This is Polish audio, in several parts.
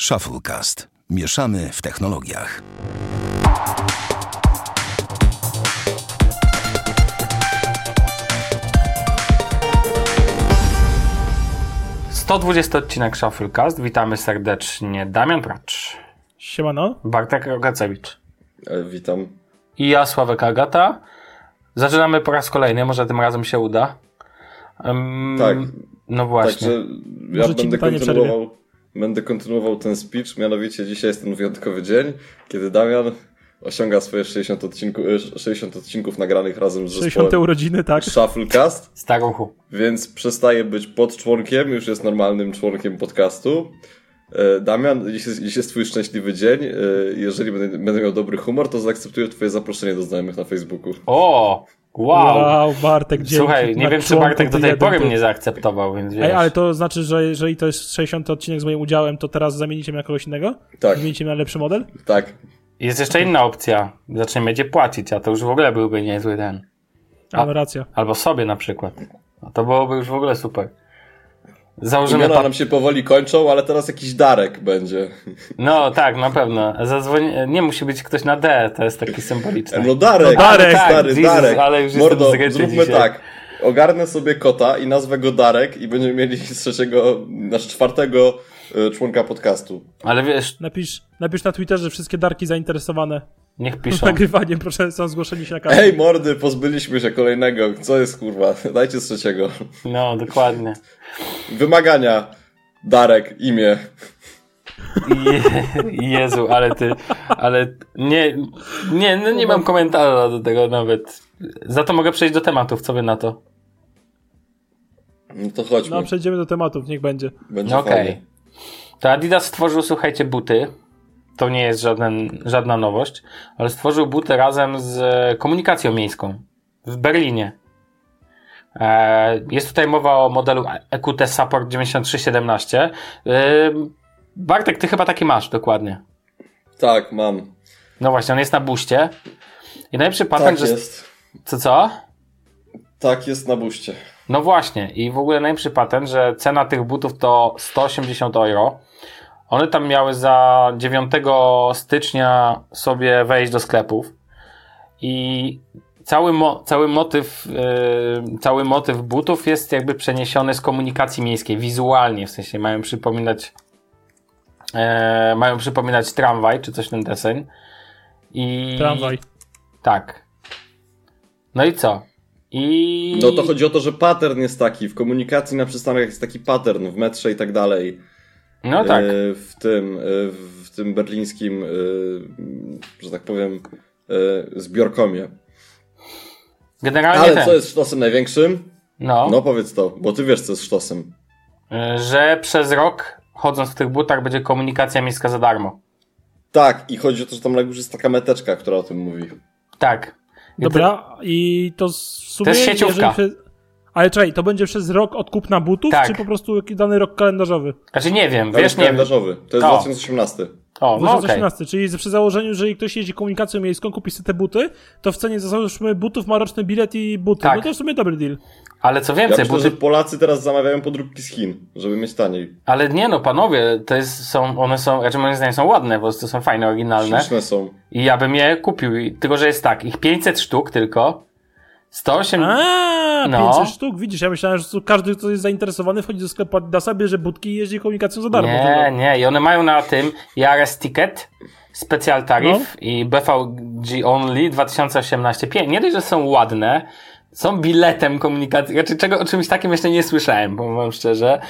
Shufflecast. Mieszamy w technologiach. Sto dwudziesty odcinek Shufflecast. Witamy serdecznie Damian Pracz, Siemano. Bartek Rogacewicz E, Witam. i ja, Sławek Agata. Zaczynamy po raz kolejny, może tym razem się uda. Em, Tak. No właśnie. Także ja Może będę kontynuował, będę kontynuował ten speech, mianowicie dzisiaj jest ten wyjątkowy dzień, kiedy Damian osiąga swoje 60, odcinku, e, 60 odcinków nagranych razem z 60 zespołem urodziny, tak. Shufflecast, Staruchu. więc przestaje być podczłonkiem, już jest normalnym członkiem podcastu. E, Damian, dziś jest, dziś jest twój szczęśliwy dzień. E, Jeżeli będę, będę miał dobry humor, to zaakceptuję twoje zaproszenie do znajomych na Facebooku. O! Wow! Wow, Bartek, dzięki. Słuchaj, nie wiem, czy Bartek do tej pory mnie zaakceptował, więc wiesz. Ej, ale to znaczy, że jeżeli to jest 60 odcinek z moim udziałem, to teraz zamienicie mnie na kogoś innego? Tak, Zmienicie mnie na lepszy model? tak. Jest jeszcze inna opcja. Zacznie będzie płacić, a to już w ogóle byłby niezły ten. A, A- no racja. Albo sobie na przykład. A to byłoby już w ogóle super. Założymy Imiona nam się powoli kończą, ale teraz jakiś Darek będzie. No tak, na pewno. Zadzwoni... Nie musi być ktoś na D, to jest taki symboliczny. No Darek, No Darek, tak, stary, Jesus, Darek. ale już Mordo, zróbmy dzisiaj. tak. Ogarnę sobie kota i nazwę go Darek i będziemy mieli z trzeciego, nasz czwartego y, członka podcastu. Ale wiesz, Napisz, napisz na Twitterze wszystkie darki zainteresowane niech piszą. nagrywaniem, proszę, są zgłoszeni się na kanał. Ej, mordy, pozbyliśmy się kolejnego. Co jest kurwa? Dajcie z trzeciego. No, dokładnie. Wymagania. Darek, imię. Je... Jezu, ale ty, ale nie, nie, no nie mam komentarza do tego nawet. Za to mogę przejść do tematów, co wy na to? No to chodźmy. No, przejdziemy do tematów, niech będzie. Będzie No okej. fajnie. To Adidas stworzył, słuchajcie, buty. To nie jest żaden, żadna nowość, ale stworzył buty razem z komunikacją miejską w Berlinie. E, Jest tutaj mowa o modelu EQT Support 9317. E, Bartek, ty chyba taki masz, dokładnie. Tak, mam. No właśnie, on jest na buście. I najlepszy Tak patent, że... jest. Co, co? Tak jest na buście. No właśnie, i w ogóle najlepszy patent, że cena tych butów to 180 euro. One tam miały za 9 stycznia sobie wejść do sklepów i cały, mo cały, motyw, yy, cały motyw butów jest jakby przeniesiony z komunikacji miejskiej, wizualnie, w sensie mają przypominać e, mają przypominać tramwaj, czy coś ten deseń. I... Tramwaj. Tak. No i co? I... No to chodzi o to, że pattern jest taki. W komunikacji na przystankach jest taki pattern, w metrze i tak dalej. No tak. E, W tym, e, w tym berlińskim, e, że tak powiem, zbiorkomie. Generalnie Ale ten, co jest sztosem największym? no, No powiedz to, bo ty wiesz co jest sztosem. że przez rok chodząc w tych butach będzie komunikacja miejska za darmo. Tak, i chodzi o to, że tam na górze jest taka meteczka, która o tym mówi. Tak. I Dobra, i to w sumie... To jest sieciówka. jeżeli. Ale czekaj, to będzie przez rok odkup na butów, Tak. czy po prostu jaki dany rok kalendarzowy? Znaczy nie wiem, To wiesz, nie wiem. kalendarzowy. To jest O. 2018. O, no okej. 2018, czyli przy założeniu, że jeżeli ktoś jeździ komunikacją miejską, kupi sobie te buty, to w cenie załóżmy butów ma roczny bilet i buty. Tak. No to w sumie dobry deal. Ale co Ja więcej, myślę, buty... że Polacy teraz zamawiają podróbki z Chin, żeby mieć taniej. Ale nie no, panowie, to jest, są, one są, znaczy moim zdaniem są ładne, bo to są fajne, oryginalne. Śliczne są. I ja bym je kupił, tylko że jest tak, ich 500 sztuk tylko, 108... A, No. 500 sztuk, widzisz, ja myślałem, że każdy, kto jest zainteresowany, wchodzi do sklepu Adidasa, bierze budki i jeździ komunikacją za darmo. Nie, nie. I one mają na tym IRS Ticket, Special Tariff No. i BVG Only 2018. Pie- Nie dość, że są ładne, są biletem komunikacji. Znaczy, czego, o czymś takim jeszcze nie słyszałem, powiem wam szczerze.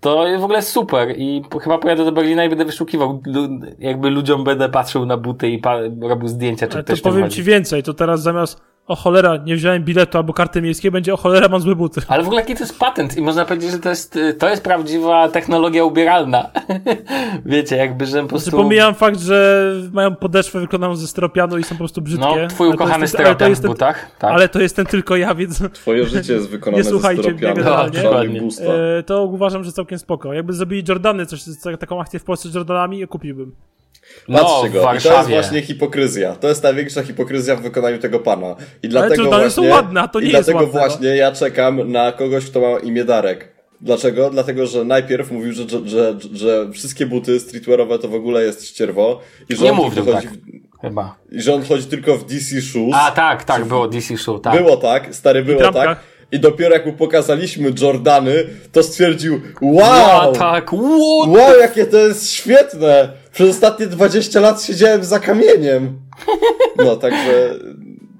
To jest w ogóle super i chyba pojadę do Berlina i będę wyszukiwał, jakby ludziom będę patrzył na buty i robił zdjęcia, czy Ale to ktoś tym powiem ci więcej, to teraz zamiast o cholera, nie wziąłem biletu albo karty miejskiej, będzie o cholera, mam złe buty. Ale w ogóle jaki to jest patent i można powiedzieć, że to jest, y, to jest prawdziwa technologia ubieralna. Wiecie, jakby, że po prostu... Znaczy, pomijam fakt, że mają podeszwę wykonaną ze styropianu i są po prostu brzydkie. No, twój ukochany jest ten- styropian jest w ten- butach. Tak. Ale to jestem tylko ja, więc Twoje życie jest wykonane Nie ze słuchajcie mnie styropianu. Dokładnie. busta. e, to uważam, że całkiem spoko. Jakby zrobili Jordany, coś, taką akcję w Polsce z Jordanami, kupiłbym. No, Patrzcie w go. I to jest właśnie hipokryzja. To jest największa hipokryzja w wykonaniu tego pana. I dlatego Jordany właśnie, są ładne, a to i nie jest dlatego ładne, no. właśnie ja czekam na kogoś, kto ma imię Darek. Dlaczego? Dlatego, że najpierw mówił, że, że, że, że wszystkie buty streetwearowe to w ogóle jest ścierwo. I że Nie on mówił tak. w, Chyba. I że on chodzi tylko w DC Shoes. A, tak, tak, było DC Show, tak. Było tak, stary, było tak. I dopiero jak mu pokazaliśmy Jordany, to stwierdził, wow! Wow, tak, what? Wow, jakie to jest świetne! Przez ostatnie 20 lat siedziałem za kamieniem. No, także...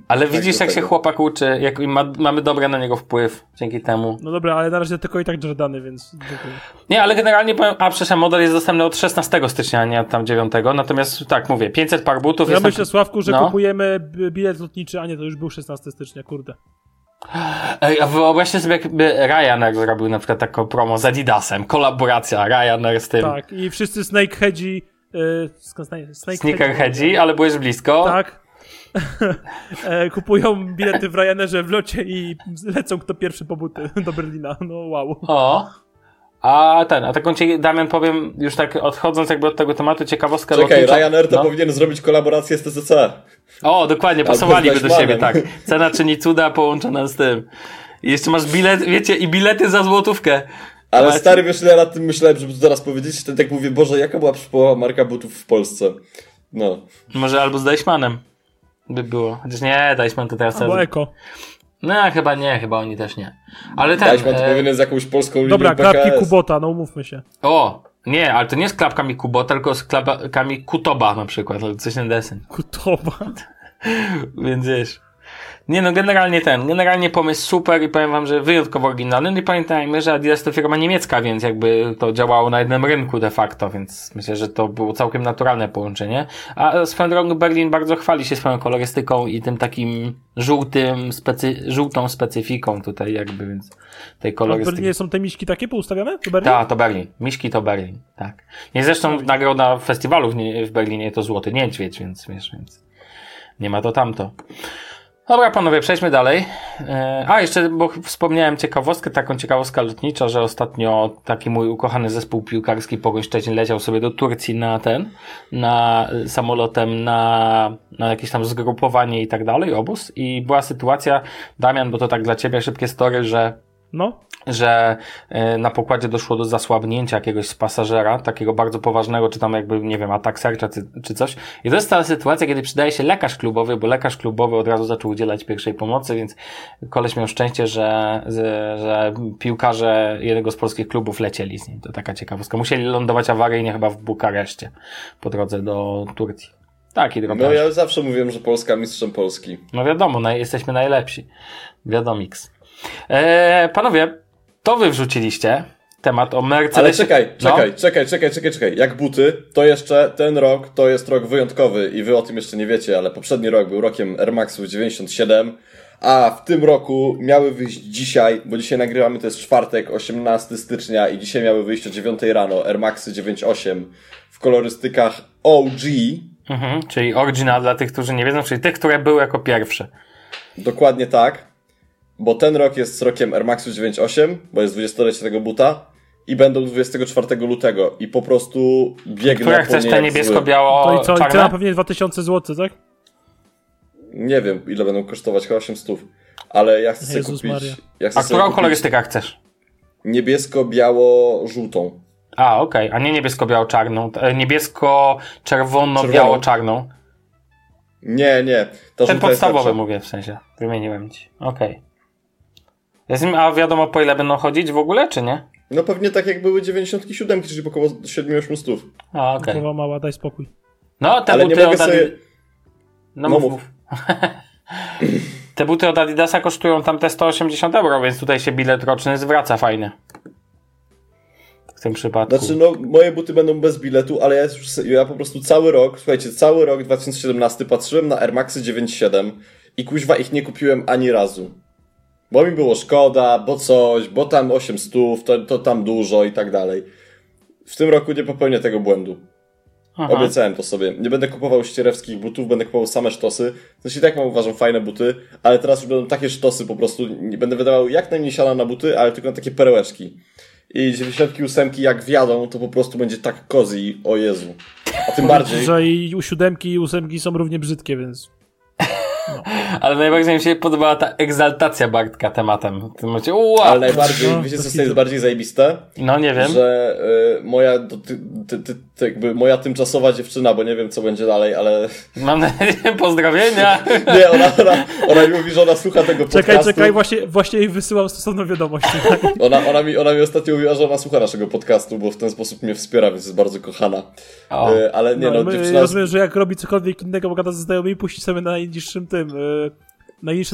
Ale Tak, widzisz, jak się tego. chłopak uczy, jak ma, mamy dobry na niego wpływ dzięki temu. No dobra, ale na razie tylko i tak Jordany, więc. Nie, ale generalnie powiem, a przepraszam, model jest dostępny od 16 stycznia, a nie od tam 9. Natomiast tak mówię, 500 par butów Ja jest. myślę, Sławku, że No. kupujemy bilet lotniczy, a nie, to już był 16 stycznia, kurde. Ej, a wyobraźcie sobie, jakby Ryanair zrobił na przykład taką promo z Adidasem, kolaboracja Ryanair z tym. Tak, i wszyscy Snakeheadzi, yy, Snakeheadzi? Sneakerheadzi, ale byłeś blisko. Tak. e, kupują bilety w Ryanerze w locie i lecą kto pierwszy po buty do Berlina. No wow. O. A ten, a taką ci, Damian, powiem, już tak odchodząc jakby od tego tematu, ciekawostka Czekaj, lotnicza. Ryanair to No. powinien zrobić kolaborację z TCC. O, dokładnie, pasowaliby do siebie, tak. Cena czyni cuda połączona z tym. I jeszcze masz bilet, wiecie, i bilety za złotówkę. Ale Macie- stary, wiesz, ja nad tym myślałem, żeby to teraz powiedzieć, to tak mówię, Boże, jaka była przypołowa marka butów w Polsce? No. Może albo z Deichmannem by było. Chociaż nie, Deichmann to teraz... Albo Eko. No, chyba nie, chyba oni też nie. Ale ten... Deichmann to e, powinien z jakąś polską linią Dobra, klapki PKS. Kubota, no umówmy się. O, nie, ale to nie z klapkami Kubota, tylko z klapkami Kutoba na przykład, ale coś na desen. Kutoba. Więc wiesz. Nie no, generalnie ten, generalnie pomysł super i powiem wam, że wyjątkowo oryginalny. No i pamiętajmy, że Adidas to firma niemiecka, więc jakby to działało na jednym rynku de facto, więc myślę, że to było całkiem naturalne połączenie. A swoją drogą Berlin bardzo chwali się swoją kolorystyką i tym takim żółtym, specy, żółtą specyfiką tutaj jakby, więc tej A w kolorystyki. Berlinie są te miśki takie poustawiane? Do Berlin? Tak, to Berlin. Miśki to Berlin, tak. Nie zresztą nagroda festiwalu w, w Berlinie to Złoty Niedźwiedź, więc wiesz, więc nie ma to tamto. Dobra, panowie, przejdźmy dalej. E, A, jeszcze, bo wspomniałem ciekawostkę, taką ciekawostkę lotnicza, że ostatnio taki mój ukochany zespół piłkarski Pogoń Szczecin leciał sobie do Turcji na ten, na y, samolotem, na, na jakieś tam zgrupowanie i tak dalej, obóz. I była sytuacja, Damian, bo to tak dla ciebie szybkie story, że No. Że e, na pokładzie doszło do zasłabnięcia jakiegoś z pasażera, takiego bardzo poważnego, czy tam jakby, nie wiem, atak serca, czy, czy coś. I to jest ta sytuacja, kiedy przydaje się lekarz klubowy, bo lekarz klubowy od razu zaczął udzielać pierwszej pomocy, więc koleś miał szczęście, że, że, piłkarze jednego z polskich klubów lecieli z nim. To taka ciekawostka. Musieli lądować awaryjnie chyba w Bukareszcie po drodze do Turcji. Taki No drobiazg. ja zawsze mówiłem, że Polska mistrzem Polski. No wiadomo, naj, jesteśmy najlepsi. Wiadomiks. E, panowie, to wy wrzuciliście temat o Mercedesie. Ale czekaj, No. czekaj, czekaj, czekaj, czekaj, czekaj. Jak buty, to jeszcze ten rok to jest rok wyjątkowy i wy o tym jeszcze nie wiecie, ale poprzedni rok był rokiem Air Maxów 97, a w tym roku miały wyjść dzisiaj, bo dzisiaj nagrywamy, to jest czwartek, 18 stycznia i dzisiaj miały wyjść o 9 rano Air Maxy 98 w kolorystykach OG, Mhm, czyli oryginal dla tych, którzy nie wiedzą, czyli tych, które były jako pierwsze. Dokładnie tak, bo ten rok jest rokiem Air Maxu 98, bo jest 20-lecie tego buta i będą 24 lutego i po prostu biegnę Które po chcesz te niebiesko-biało To i co? I cena czarne? pewnie 2000 zł, tak? Nie wiem, ile będą kosztować, chyba 800, ale ja chcę sobie Jezus kupić... Maria. Ja chcę A sobie którą kupić kolorystykę chcesz? Niebiesko-biało-żółtą. A, okej, a nie niebiesko-biało-czarną. e, Niebiesko-czerwono-biało-czarną. Nie, nie. Ta Ten podstawowy mówię w sensie. Wymieniłem ci. Okej. Im- A wiadomo po ile będą chodzić w ogóle, czy nie? No pewnie tak jak były 97, czyli około 7-800. A, okej. Głowa mała, daj spokój. No, te Ale nie buty mogę od Adi- sobie... No, No mów. Te buty od Adidasa kosztują tam te 180 euro, więc tutaj się bilet roczny zwraca fajnie. W tym przypadku. Znaczy, no, moje buty będą bez biletu, ale ja, już, ja po prostu cały rok, słuchajcie, cały rok 2017 patrzyłem na Air Maxy 97 i kuźwa ich nie kupiłem ani razu. Bo mi było szkoda, bo coś, bo tam 800, to, to tam dużo i tak dalej. W tym roku nie popełnię tego błędu. Aha. Obiecałem to sobie. Nie będę kupował ścierewskich butów, będę kupował same sztosy. Znaczy i tak mam uważam fajne buty, ale teraz już będą takie sztosy po prostu. Nie będę wydawał jak najmniej siana na buty, ale tylko na takie perełeczki. I 98 jak wjadą, to po prostu będzie tak cozy, o Jezu. A tym bardziej, Że i u siódemki i ósemki są równie brzydkie, więc... Ale najbardziej mi się podobała ta egzaltacja Bartka tematem. W tym momencie, wow! Ale najbardziej, No, wiecie co jest bardziej zajebiste? No nie wiem. Że y, moja, ty, ty, ty, ty, jakby moja tymczasowa dziewczyna, bo nie wiem co będzie dalej, ale Mam nadzieję, pozdrowienia. nie, ona, ona, ona mi mówi, że ona słucha tego podcastu. Czekaj, czekaj, właśnie, właśnie jej wysyłam stosowną wiadomość. Ona, ona, mi, ona mi ostatnio mówiła, że ona słucha naszego podcastu, bo w ten sposób mnie wspiera, więc jest bardzo kochana. O. Y, ale nie No, no, my, dziewczyna... rozumiem, że jak robi cokolwiek innego, bo gada ze znajomymi, puści sobie na najniższym tym, y,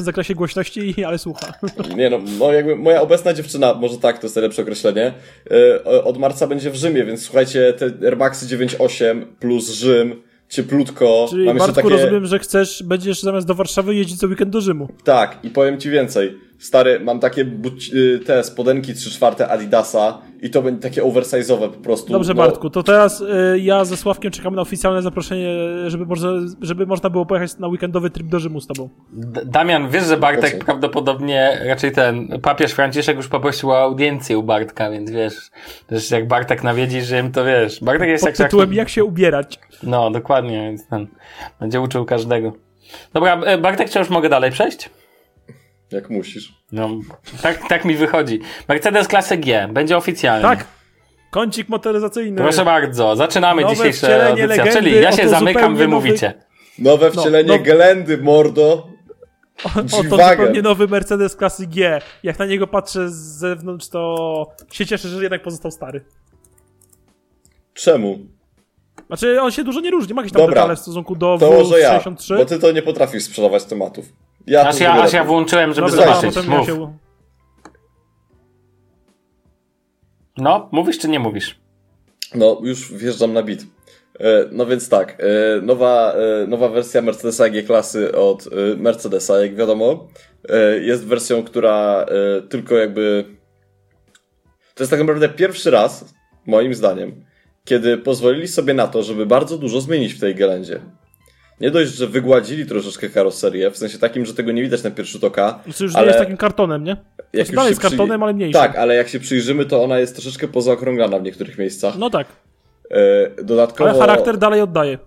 zakresie głośności, ale słucha. Nie no, no jakby moja obecna dziewczyna, może tak, to jest najlepsze określenie, y, od marca będzie w Rzymie, więc słuchajcie, te Air Maxy 9.8 plus Rzym, cieplutko, Czyli mam Bartku, takie... rozumiem, że chcesz, będziesz zamiast do Warszawy jeździć co weekend do Rzymu. Tak, i powiem ci więcej. Stary, mam takie buci- y, te spodenki 3 czwarte Adidasa i to będzie takie oversize'owe po prostu. Dobrze, no, Bartku, to teraz y, ja ze Sławkiem czekamy na oficjalne zaproszenie, żeby, może, żeby można było pojechać na weekendowy trip do Rzymu z tobą. D- Damian, wiesz, że Bartek Proszę. prawdopodobnie, raczej ten papież Franciszek już poprosił o audiencję u Bartka, więc wiesz, że jak Bartek nawiedzi Rzym, to wiesz, Bartek jest Pod jak... jak tytułem Jak się ubierać. No, dokładnie, więc ten będzie uczył każdego. Dobra, e, Bartek, czy już mogę dalej przejść? Jak musisz. No, tak, tak mi wychodzi. Mercedes klasy G, będzie oficjalnie. Tak, kącik motoryzacyjny. Proszę bardzo, zaczynamy Nowe dzisiejsze audycja, czyli ja się zamykam, wy nowy- mówicie. Nowe wcielenie no. Gelendy, mordo. Oto zupełnie nowy Mercedes klasy G. Jak na niego patrzę z zewnątrz, to się cieszę, że jednak pozostał stary. Czemu? Znaczy, on się dużo nie różni, ma jakieś tam Dobra, detale w stosunku do To może ja, W63. bo ty to nie potrafisz sprzedawać tematów. Ja Aż to ja, aż ja lepiej. włączyłem, żeby Dobra, zobaczyć. potem ja Mów. się... No, mówisz czy nie mówisz? No, już wjeżdżam na bit. E, No więc tak, e, nowa, e, nowa wersja Mercedesa G-klasy od Mercedesa, jak wiadomo, jest wersją, która tylko jakby... To jest tak naprawdę pierwszy raz, moim zdaniem, kiedy pozwolili sobie na to, żeby bardzo dużo zmienić w tej gelendzie. Nie dość, że wygładzili troszeczkę karoserię, w sensie takim, że tego nie widać na pierwszy oka, Znaczy już ale nie jest takim kartonem, nie? jak Znaczy, dalej jest kartonem, ale mniejszy. Tak, ale jak się przyjrzymy, to ona jest troszeczkę pozaokrąglana w niektórych miejscach. No tak, E, Dodatkowo... ale charakter dalej oddaje.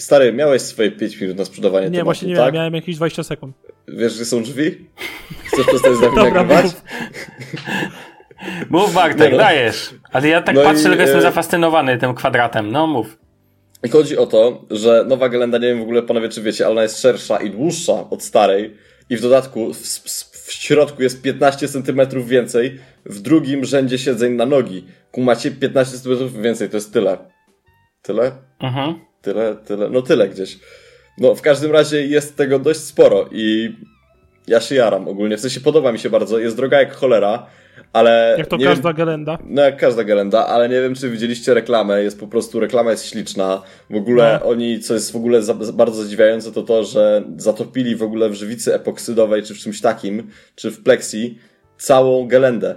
Stary, miałeś swoje 5 minut na sprzedawanie Nie, tematu, właśnie nie tak? miałem, miałem jakieś 20 sekund. Wiesz, gdzie są drzwi? Chcesz przestać z nami Dobra, nagrywać? Mów. Bartek, no. dajesz. Ale ja tak No patrzę, tylko jestem e, zafascynowany tym kwadratem. No mów. I chodzi o to, że nowa Gelenda, nie wiem w ogóle panowie czy wiecie, ale ona jest szersza i dłuższa od starej i w dodatku w, w, w środku jest 15 cm więcej, w drugim rzędzie siedzeń na nogi. Kumacie 15 cm więcej, to jest tyle. Tyle? Mhm. Tyle, tyle, no tyle gdzieś. No w każdym razie jest tego dość sporo i ja się jaram ogólnie, w sensie podoba mi się bardzo, jest droga jak cholera, ale... Jak to każda Wiem, gelenda. no jak każda gelenda, ale nie wiem czy widzieliście reklamę, jest po prostu, reklama jest śliczna, w ogóle No. oni, co jest w ogóle za, bardzo zadziwiające, to to, że zatopili w ogóle w żywicy epoksydowej, czy w czymś takim, czy w plexi, całą gelendę.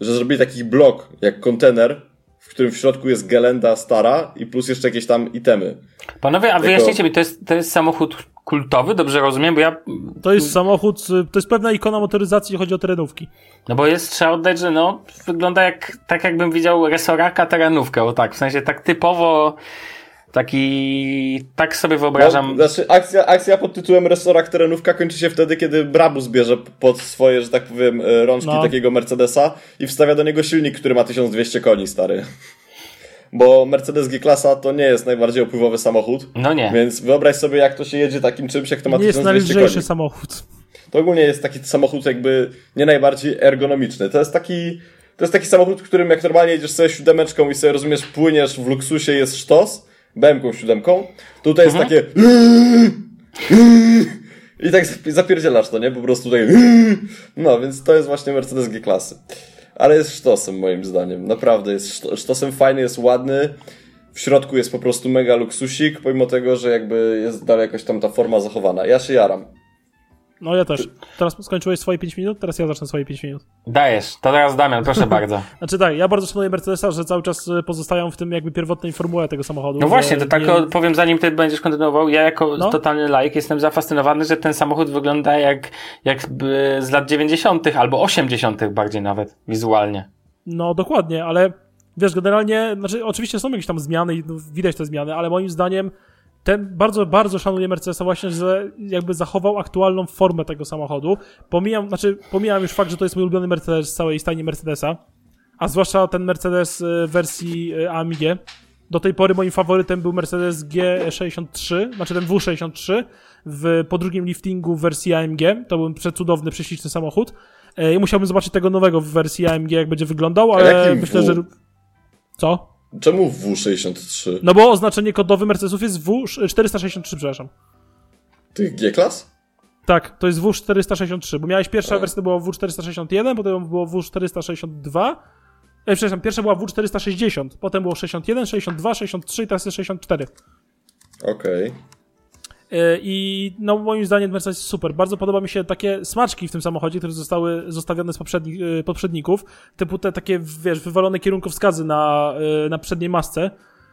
Że zrobili taki blok, jak kontener, w którym w środku jest gelenda stara i plus jeszcze jakieś tam itemy. Panowie, a Jako- wyjaśnijcie mi, to jest, to jest samochód kultowy, dobrze rozumiem? Bo ja. To jest samochód, to jest pewna ikona motoryzacji, jeśli chodzi o terenówki. No bo jest, trzeba oddać, że no, wygląda jak, tak jakbym widział resoraka terenówkę, o tak, w sensie tak typowo taki, tak sobie wyobrażam. No, znaczy, akcja, akcja pod tytułem Restorak Terenówka kończy się wtedy, kiedy Brabus bierze pod swoje, że tak powiem, e, rączki No. takiego Mercedesa i wstawia do niego silnik, który ma 1200 koni, stary. Bo Mercedes G-klasa to nie jest najbardziej opływowy samochód. No nie. Więc wyobraź sobie, jak to się jedzie takim czymś, jak to ma Nie jest 1200 najlżejszy koni. samochód. To ogólnie jest taki samochód jakby nie najbardziej ergonomiczny. To jest taki, to jest taki samochód, w którym jak normalnie jedziesz sobie siódemeczką i sobie rozumiesz, płyniesz w luksusie, jest sztos, BMW siódemką, tutaj jest takie i tak zapi- zapierdzielasz to, nie? Po prostu tak no, więc to jest właśnie Mercedes G-klasy. Ale jest sztosem moim zdaniem. Naprawdę jest szto- sztosem fajny, jest ładny. W środku jest po prostu mega luksusik, pomimo tego, że jakby jest dalej jakoś tam ta forma zachowana. Ja się jaram. No ja też. Teraz skończyłeś swoje 5 minut, teraz ja zacznę swoje 5 minut. Dajesz. To teraz Damian, proszę bardzo. Znaczy tak, ja bardzo szanuję Mercedesa, że cały czas y, pozostają w tym jakby pierwotnej formule tego samochodu. No właśnie, to tak nie- powiem, zanim ty będziesz kontynuował, ja jako No. totalny laik jestem zafascynowany, że ten samochód wygląda jak, jakby z lat 90. albo 80. bardziej nawet, wizualnie. No dokładnie, ale wiesz, generalnie, znaczy oczywiście są jakieś tam zmiany i no, widać te zmiany, ale moim zdaniem ten bardzo, bardzo szanuję Mercedesa właśnie, że jakby zachował aktualną formę tego samochodu. Pomijam, znaczy, pomijam już fakt, że to jest mój ulubiony Mercedes z całej stajni Mercedesa, a zwłaszcza ten Mercedes y, w wersji y, AMG. Do tej pory moim faworytem był Mercedes G63, znaczy ten W63 w, po drugim liftingu w wersji AMG. To był przecudowny, prześliczny samochód. E, I musiałbym zobaczyć tego nowego w wersji AMG, jak będzie wyglądał, ale myślę, że... Co? Czemu W63? No bo oznaczenie kodowe Mercedesów jest W463, przepraszam. Tych G-klas? Tak, to jest W463, bo miałeś pierwsza O. wersja to była W461, potem było W462. E, przepraszam, pierwsza była W460, potem było 61, 62, 63 i teraz jest 64. Okej. E, I no moim zdaniem Mercedes jest super. Bardzo podoba mi się takie smaczki w tym samochodzie, które zostały zostawione z poprzednich, e, poprzedników. Typu te takie, wiesz, wywalone kierunkowskazy na, e, na przedniej masce. e,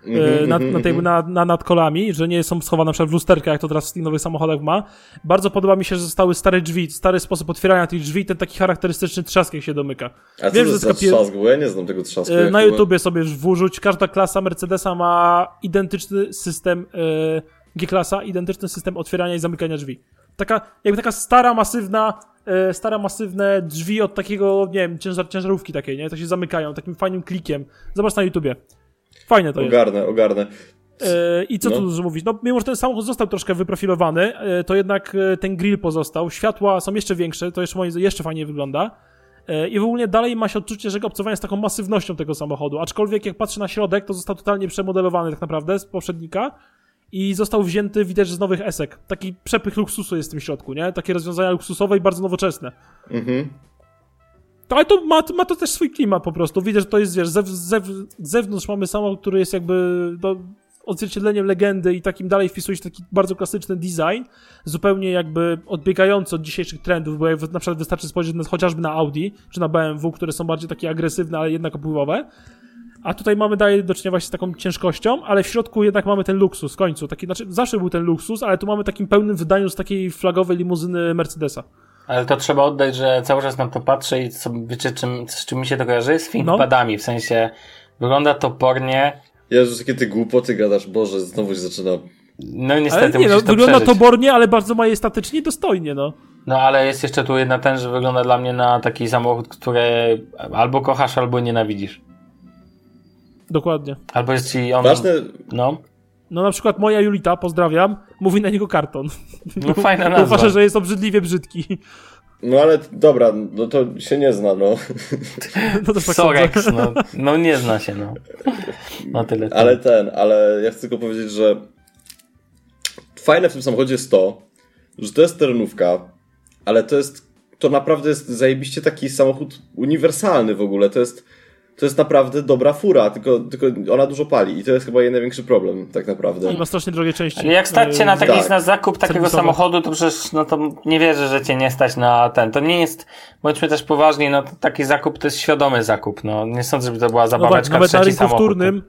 Mhm, na, mhm, na, tej, mhm. na, na nad kolami, że nie są schowane na przykład w lusterkach, jak to teraz w tych nowych samochodach ma. Bardzo podoba mi się, że zostały stare drzwi, stary sposób otwierania tych drzwi, ten taki charakterystyczny trzask, jak się domyka. A co Wiem, to że skapie- trzask? Bo ja nie znam tego trzasku. E, Na YouTubie sobie wrzuć, każda klasa Mercedesa ma identyczny system e, G-klasa, identyczny system otwierania i zamykania drzwi. Taka, jakby taka stara, masywna, e, stara, masywne drzwi od takiego, nie wiem, ciężar, ciężarówki takiej, nie? To się zamykają takim fajnym klikiem. Zobacz na YouTubie. Fajne to jest. Ogarnę, ogarnę. E, I co No. tu dużo mówić? No, mimo że ten samochód został troszkę wyprofilowany, e, to jednak e, ten grill pozostał. Światła są jeszcze większe, to jeszcze, jeszcze fajniej wygląda. I w ogóle dalej ma się odczucie, że obcowanie z taką masywnością tego samochodu. Aczkolwiek jak patrzę na środek, to został totalnie przemodelowany tak naprawdę z poprzednika i został wzięty, widać, z nowych esek. Taki przepych luksusu jest w tym środku, nie? Takie rozwiązania luksusowe i bardzo nowoczesne. Mhm. To, ale to ma, ma to też swój klimat po prostu. Widać, że to jest, wiesz, zew, zew, zewnątrz mamy samochód, który jest jakby no, odzwierciedleniem legendy i takim dalej wpisuje się taki bardzo klasyczny design, zupełnie jakby odbiegający od dzisiejszych trendów, bo jak na przykład wystarczy spojrzeć na, chociażby na Audi czy na BMW, które są bardziej takie agresywne, ale jednak opływowe. A tutaj mamy dalej do czynienia właśnie z taką ciężkością, ale w środku jednak mamy ten luksus w końcu. Taki, znaczy, zawsze był ten luksus, ale tu mamy takim pełnym wydaniu z takiej flagowej limuzyny Mercedesa. Ale to trzeba oddać, że cały czas na to patrzę i co, wiecie, czym, z czym mi się to kojarzy? Z thinkpadami, w sensie wygląda topornie, Jezus, jakie ty głupoty gadasz, Boże, znowu się zaczyna. no niestety Ale nie, no, to wygląda przeżyć. tobornie, ale bardzo majestatycznie i dostojnie, no. No ale jest jeszcze tu jedna ten, że wygląda dla mnie na taki samochód, który albo kochasz, albo nienawidzisz. Dokładnie. Albo jest ci on... Ważne, No, No na przykład moja Julita, pozdrawiam, mówi na niego karton. no fajna Uważa, nazwa. że jest obrzydliwie brzydki. no ale dobra, no to się nie zna, no. No to tak Sorex, no, no nie zna się, no. No tyle. Ale ten, ale ja chcę tylko powiedzieć, że fajne w tym samochodzie jest to, że to jest terenówka, ale to jest, to naprawdę jest zajebiście taki samochód uniwersalny w ogóle, to jest, to jest naprawdę dobra fura, tylko, tylko ona dużo pali i to jest chyba jej największy problem, tak naprawdę. I ma strasznie drogie części. Ale jak stać się na taki Tak. na zakup takiego Serwisowo. samochodu, to przecież no to nie wierzę, że cię nie stać na ten. To nie jest, bądźmy też poważni, no taki zakup to jest świadomy zakup. No nie sądzę, żeby to była no tak, zabaweczka nawet na rynku samochód. wtórnym,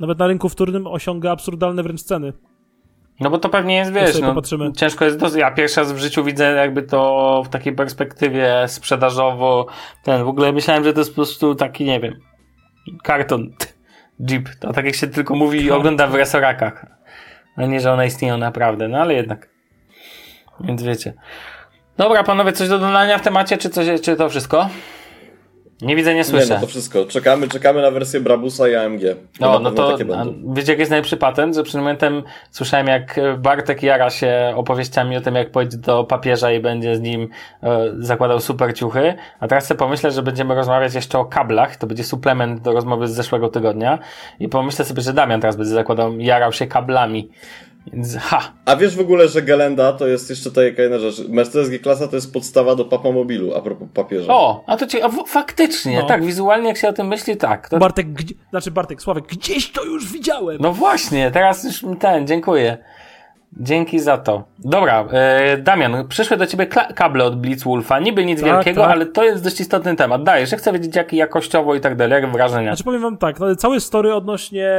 nawet na rynku wtórnym osiąga absurdalne wręcz ceny. No bo to pewnie jest, wiesz, no, popatrzymy. ciężko jest, do... ja pierwszy raz w życiu widzę jakby to w takiej perspektywie sprzedażowo, ten, w ogóle myślałem, że to jest po prostu taki, nie wiem, karton, jeep, to tak jak się tylko mówi i ogląda w resorakach, a nie, że one istnieją naprawdę, no ale jednak, więc wiecie. Dobra, panowie, coś do dodania w temacie, czy, coś, czy to wszystko? Nie widzę, nie Nie, słyszę. no to wszystko. Czekamy, czekamy na wersję Brabusa i AMG. No, no pewno to wiecie, jaki jest najlepszy patent? Że przed momentem słyszałem, jak Bartek jara się opowieściami o tym, jak pójdzie do papieża i będzie z nim e, zakładał super ciuchy. A teraz sobie pomyślę, że będziemy rozmawiać jeszcze o kablach. To będzie suplement do rozmowy z zeszłego tygodnia. I pomyślę sobie, że Damian teraz będzie zakładał, jarał się kablami. Więc ha! A wiesz w ogóle, że Gelenda to jest jeszcze taka jedna rzecz. Mercedes G-klasa to jest podstawa do papamobilu, a propos papieża. O, a to ci, a, w- faktycznie, No. tak, wizualnie jak się o tym myśli, tak. To, Bartek, gdzie, znaczy Bartek, Sławek, gdzieś to już widziałem. No właśnie, teraz już ten, dziękuję. Dzięki za to. Dobra, e, Damian, przyszły do ciebie kable od Blitzwolfa. Niby nic Tak, wielkiego, tak. ale to jest dość istotny temat. Dajesz, ja chcę wiedzieć jak jakościowo i tak dalej, jak wrażenia. Znaczy powiem wam tak, no, całe story odnośnie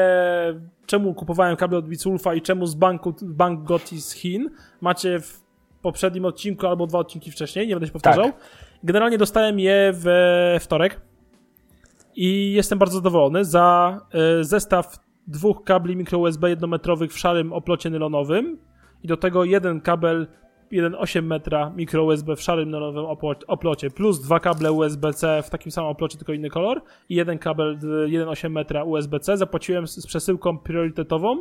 czemu kupowałem kable od Biculfa i czemu z banku, bank Gotti z Chin macie w poprzednim odcinku albo dwa odcinki wcześniej, nie będę się powtarzał. Tak. Generalnie dostałem je we wtorek i jestem bardzo zadowolony za e, zestaw dwóch kabli mikro USB jednometrowych w szarym oplocie nylonowym i do tego jeden kabel 1,8 metra mikro USB w szarym oplo- oplocie, plus dwa kable USB-C w takim samym oplocie, tylko inny kolor i jeden kabel y, 1,8 metra USB-C. Zapłaciłem z, przesyłką priorytetową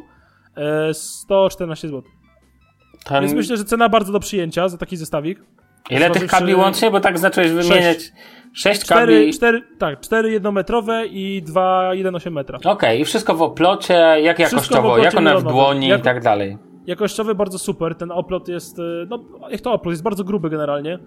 e, 114 zł. Ten... Więc myślę, że cena bardzo do przyjęcia za taki zestawik. Ile tych zważywszy- kabli łącznie? Bo tak zacząłeś wymieniać. Sześć Cztery, kabli. cztery, tak, cztery jednometrowe i dwa 1,8 metra. Okej, i wszystko w oplocie, jak Wszystko jakościowo, oplocie jak one w nylonowym. dłoni i tak dalej. Jakościowy bardzo super, ten oplot jest, y, no jak to oplot, jest bardzo gruby generalnie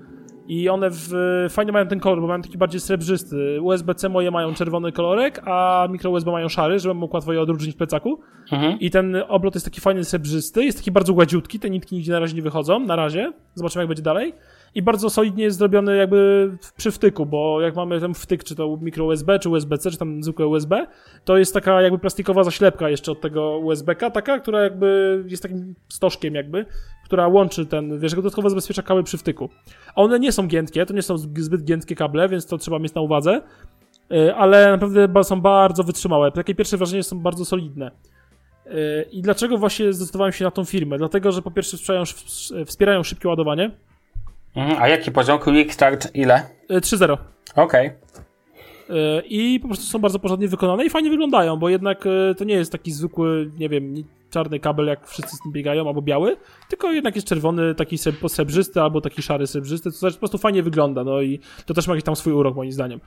i one w, fajnie mają ten kolor, bo mają taki bardziej srebrzysty. USB-C moje mają czerwony kolorek, a mikro USB mają szary, żebym mógł łatwo je odróżnić w plecaku. Mhm. I ten oblot jest taki fajny srebrzysty, jest taki bardzo gładziutki, te nitki nigdzie na razie nie wychodzą, na razie. Zobaczymy jak będzie dalej. I bardzo solidnie jest zrobiony jakby przy wtyku, bo jak mamy ten wtyk, czy to mikro USB, czy USB-C, czy tam zwykłe USB, to jest taka jakby plastikowa zaślepka jeszcze od tego USB-ka, taka, która jakby jest takim stożkiem jakby, która łączy ten, wiesz, dodatkowo zabezpiecza kable przy wtyku. A one nie są giętkie, to nie są zbyt giętkie kable, więc to trzeba mieć na uwadze, Y, ale naprawdę są bardzo wytrzymałe. Takie pierwsze wrażenie są bardzo solidne. Y, I dlaczego właśnie zdecydowałem się na tą firmę? Dlatego, że po pierwsze wspierają szybkie ładowanie. Mhm. A jaki poziom? Quick Start ile? Y, 3.0. Okej. Y, I po prostu są bardzo porządnie wykonane i fajnie wyglądają, bo jednak y, to nie jest taki zwykły, nie wiem, czarny kabel, jak wszyscy z tym biegają, albo biały, tylko jednak jest czerwony, taki sreb- srebrzysty, albo taki szary srebrzysty, to znaczy po prostu fajnie wygląda, no i to też ma jakiś tam swój urok, moim zdaniem.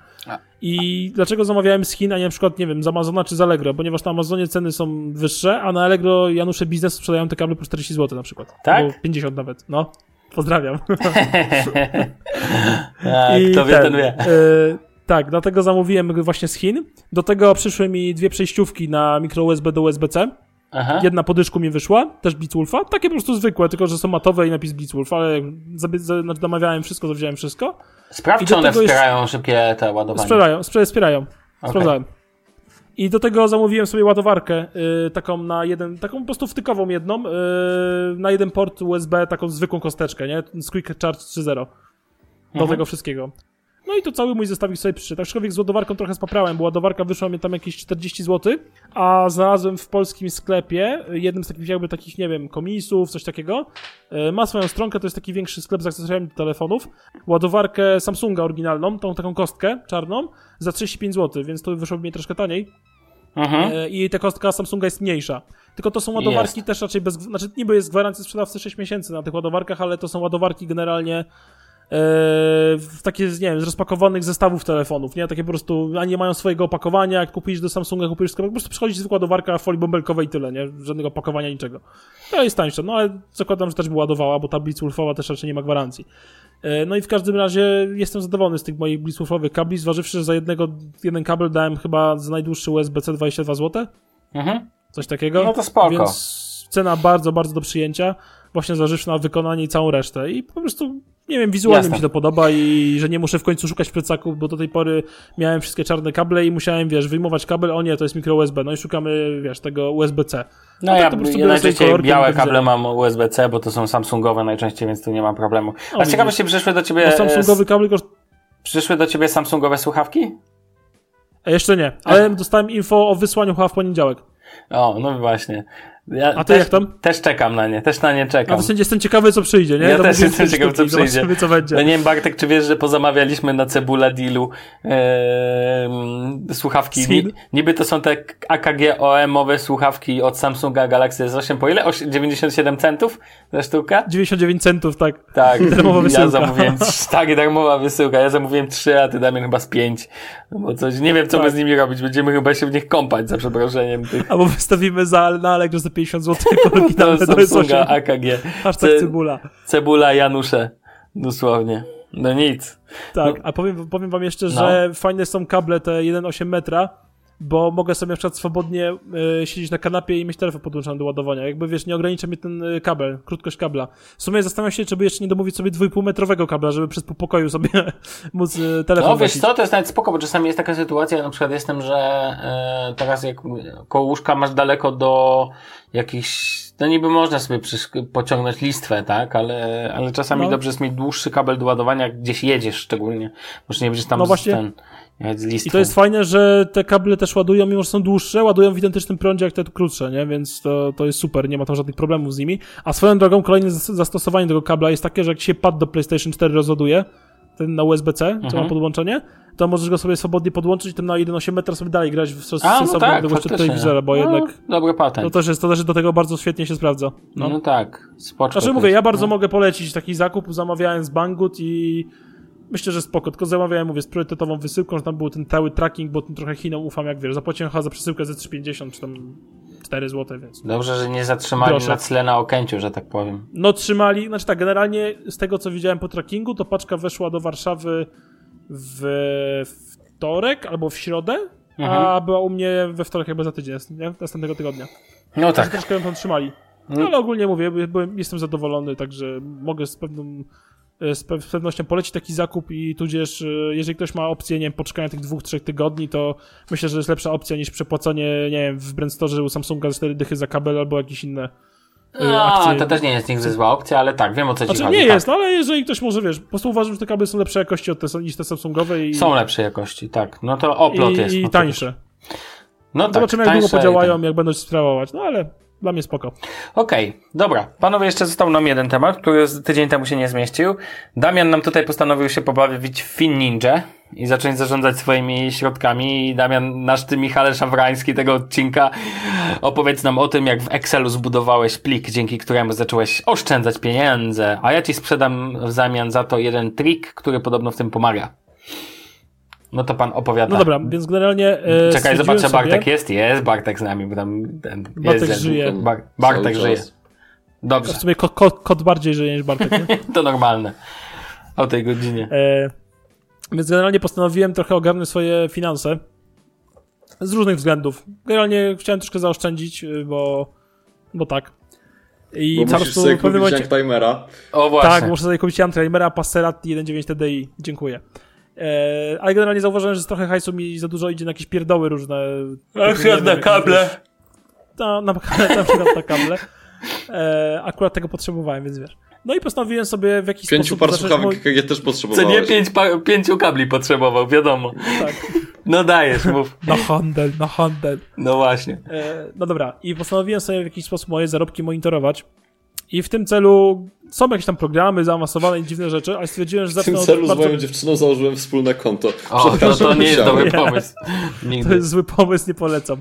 I dlaczego zamawiałem z Chin, a nie na przykład, nie wiem, z Amazona czy z Allegro? Ponieważ na Amazonie ceny są wyższe, a na Allegro Janusze Biznes sprzedają te kable po 40 zł na przykład. Tak? Albo 50 nawet, no. Pozdrawiam. A, I Kto wie, ten wie. y, tak, dlatego zamówiłem właśnie z Chin. Do tego przyszły mi dwie przejściówki na mikro USB do USB-C. Aha. Jedna po dyszku mi wyszła, też Blitzwolfa. Takie po prostu zwykłe, tylko że są matowe i napis Blitzwolf, ale znaczy namawiałem wszystko, zawziąłem wszystko. Sprawdź, czy one tego jest- wspierają szybkie te ładowanie. Sprze- wspierają. Sprawdzałem. I do tego zamówiłem sobie ładowarkę y, taką na jeden, taką po prostu wtykową jedną, y, na jeden port USB, taką zwykłą kosteczkę, nie? Z Quick Charge 3.0. Do Mhm. tego wszystkiego. No i to cały mój zestawik sobie przyszedł. Aczkolwiek z ładowarką trochę spaprałem, bo ładowarka wyszła mi tam jakieś 40 zł, a znalazłem w polskim sklepie, jednym z takich jakby takich, nie wiem, komisów, coś takiego. y, Ma swoją stronkę, to jest taki większy sklep z akcesoriami do telefonów. Ładowarkę Samsunga oryginalną, tą taką kostkę czarną, za 35 zł, więc to wyszło mi troszkę taniej. Mhm. E, I ta kostka Samsunga jest mniejsza. Tylko to są ładowarki Jest. też raczej bez. Znaczy, niby jest gwarancja sprzedawcy 6 miesięcy na tych ładowarkach, ale to są ładowarki generalnie e, w takie, nie wiem, z rozpakowanych zestawów telefonów, nie? Takie po prostu, a nie mają swojego opakowania, jak kupujesz do Samsunga, kupujesz sklepie, po prostu przychodzi zwykła ładowarka folii bąbelkowej i tyle, nie? Żadnego opakowania, niczego. To jest tańsze, no ale zakładam, że też by ładowała, bo ta Blitzwolfowa też raczej nie ma gwarancji. E, No i w każdym razie jestem zadowolony z tych moich Blitzwolfowych kabli, zważywszy, że za jednego, jeden kabel dałem chyba za najdłuższy USB-C 22 zł, Mhm. coś takiego. No to spoko. Więc cena bardzo, bardzo do przyjęcia, właśnie zważywszy na wykonanie i całą resztę. I po prostu, nie wiem, wizualnie Jasne. mi się to podoba i że nie muszę w końcu szukać w plecaku, bo do tej pory miałem wszystkie czarne kable i musiałem, wiesz, wyjmować kabel, o nie, to jest mikro USB, no i szukamy, wiesz, tego USB-C. No tak ja, prostu ja najczęściej kolorkiem białe kable mam USB-C, bo to są Samsungowe najczęściej, więc tu nie ma problemu. A widzisz. ciekawości przyszły do ciebie Bo Samsungowy kabel koszt... przyszły do ciebie Samsungowe słuchawki? A jeszcze nie, ale dostałem info o wysłaniu chyba w poniedziałek. O, no właśnie. Ja A ty też, jak tam? Też czekam na nie, też na nie czekam. A w sensie jestem ciekawy, co przyjdzie, nie? Ja Tam też jestem ciekawy, co przyjdzie. Co będzie. No nie wiem, Bartek, czy wiesz, że pozamawialiśmy na cebula dealu yy, słuchawki. Ni niby to są te AKG OM-owe słuchawki od Samsunga Galaxy S8. Po ile? 97 centów za sztuka? 99 centów, tak. Tak. tak. Darmowa wysyłka. Ja zamówiłem, tak, darmowa wysyłka. Ja zamówiłem 3, a ty Damian chyba z 5 bo coś, nie wiem co my Tak. z nimi robić, będziemy chyba się w nich kąpać, za przeproszeniem tych. Albo wystawimy za, na Allegro za 50 zł To oryginalne Samsunga S8. AKG. Hashtag Ce- cebula. Cebula Janusze. Dosłownie. No nic. Tak, No. a powiem, powiem wam jeszcze, że fajne są kable te 1,8 metra, bo mogę sobie na przykład swobodnie y, siedzieć na kanapie i mieć telefon podłączony do ładowania. Jakby wiesz, nie ogranicza mnie ten y, kabel, krótkość kabla. W sumie zastanawiam się, czy by jeszcze nie domówić sobie 2,5 metrowego kabla, żeby przez pół pokoju sobie móc y, telefon No wiesz co, to jest nawet spoko, bo czasami jest taka sytuacja, na przykład jestem, że e, teraz jak koło łóżka masz daleko do jakichś, no niby można sobie pociągnąć listwę, tak, ale, ale czasami No. dobrze jest mieć dłuższy kabel do ładowania, jak gdzieś jedziesz szczególnie, może nie będziesz tam No właśnie. ten, Z listwą. I to jest fajne, że te kable też ładują, mimo że są dłuższe, ładują w identycznym prądzie jak te krótsze, nie? Więc to, to jest super, nie ma tam żadnych problemów z nimi. A swoją drogą kolejne zas- zastosowanie tego kabla jest takie, że jak się pad do PlayStation 4 rozładuje, ten na USB-C, co Mhm. ma podłączenie, to możesz go sobie swobodnie podłączyć i ten na 1,8 metra sobie dalej grać w A, no tak, odległość od telewizora, bo no, jednak Dobry patent. to też, jest, to też do tego bardzo świetnie się sprawdza. No, No. tak, spoczko. Znaczy mówię, ja bardzo no. mogę polecić taki zakup, zamawiałem z Banggood i myślę, że spoko, tylko zamawiałem, mówię, z priorytetową wysyłką, że tam był ten cały tracking, bo tym trochę Chinom ufam, jak wiesz, zapłaciłem chyba za przesyłkę ze 3,50 czy tam 4 zł, więc... Dobrze, że nie zatrzymali Groszek. na tle na Okęciu, że tak powiem. No trzymali, znaczy tak, generalnie z tego co widziałem po trackingu, to paczka weszła do Warszawy w wtorek albo w środę, a Mhm. była u mnie we wtorek jakby za tydzień, nie? następnego tygodnia. No Tak. Troszkę ją tam trzymali. No, ale ogólnie mówię, byłem, jestem zadowolony, także mogę z pewną z, pe z pewnością polecić taki zakup i tudzież, e, jeżeli ktoś ma opcję, nie wiem, poczekania tych dwóch, trzech tygodni, to myślę, że jest lepsza opcja niż przepłacenie, nie wiem, w Brandstore u Samsunga za 4 dychy za kabel albo jakieś inne e, No, akcje. to też nie jest nigdy zła opcja, ale tak, wiem o co ci Znaczy chodzi. nie tak. jest, no ale jeżeli ktoś może, wiesz, po prostu uważam, że te kable są lepszej jakości od te, niż te Samsungowe i, Są lepszej jakości, tak. No to oplot i, jest. i no, tańsze. No tak, Zobaczymy, jak długo podziałają, ten- jak będą się sprawować, no ale dla mnie spoko. Okej, dobra. Panowie, jeszcze został nam jeden temat, który tydzień temu się nie zmieścił. Damian nam tutaj postanowił się pobawić w Fin Ninja i zacząć zarządzać swoimi środkami. I Damian, nasz ty Michale Szafrański tego odcinka, opowiedz nam o tym, jak w Excelu zbudowałeś plik, dzięki któremu zacząłeś oszczędzać pieniądze, a ja ci sprzedam w zamian za to jeden trik, który podobno w tym pomaga. No to pan opowiada. No dobra, więc generalnie e, Czekaj, stwierdziłem zobacz, czy sobie, Bartek jest. Jest Bartek z nami, bo tam ten, Bartek jest, żyje. Bar Bartek żyje. Dobrze. W sumie kot, kot, kot bardziej żyje niż Bartek, nie? To normalne. O tej godzinie. E, więc generalnie postanowiłem trochę ogarnąć swoje finanse. Z różnych względów. Generalnie chciałem troszkę zaoszczędzić, y, bo, bo tak. I Bo po prostu sobie w pewnym kupić momencie... O właśnie. Tak, muszę sobie kupić Antreimera, Passerat 1.9 TDI. Dziękuję. E, ale generalnie zauważyłem, że z trochę hajsu mi za dużo idzie na jakieś pierdoły różne. Ach, ja wiem, na kable. No, na, na przykład na kable. E, akurat tego potrzebowałem, więc wiesz. No i postanowiłem sobie w jakiś Pięciu sposób par zacząć słuchawek mój- EKG też Co potrzebowałeś. nie pięć, pa- pięciu kabli potrzebował, wiadomo. Tak, No dajesz, mów. na handel, na handel. No właśnie. E, no dobra, i postanowiłem sobie w jakiś sposób moje zarobki monitorować. I w tym celu są jakieś tam programy zaawansowane i dziwne rzeczy, ale stwierdziłem, że W zacznę tym od celu z bardzo... moją dziewczyną założyłem wspólne konto. O, to, Przepraszam, to nie jest dobry pomysł. Nigdy. To jest zły pomysł, nie polecam.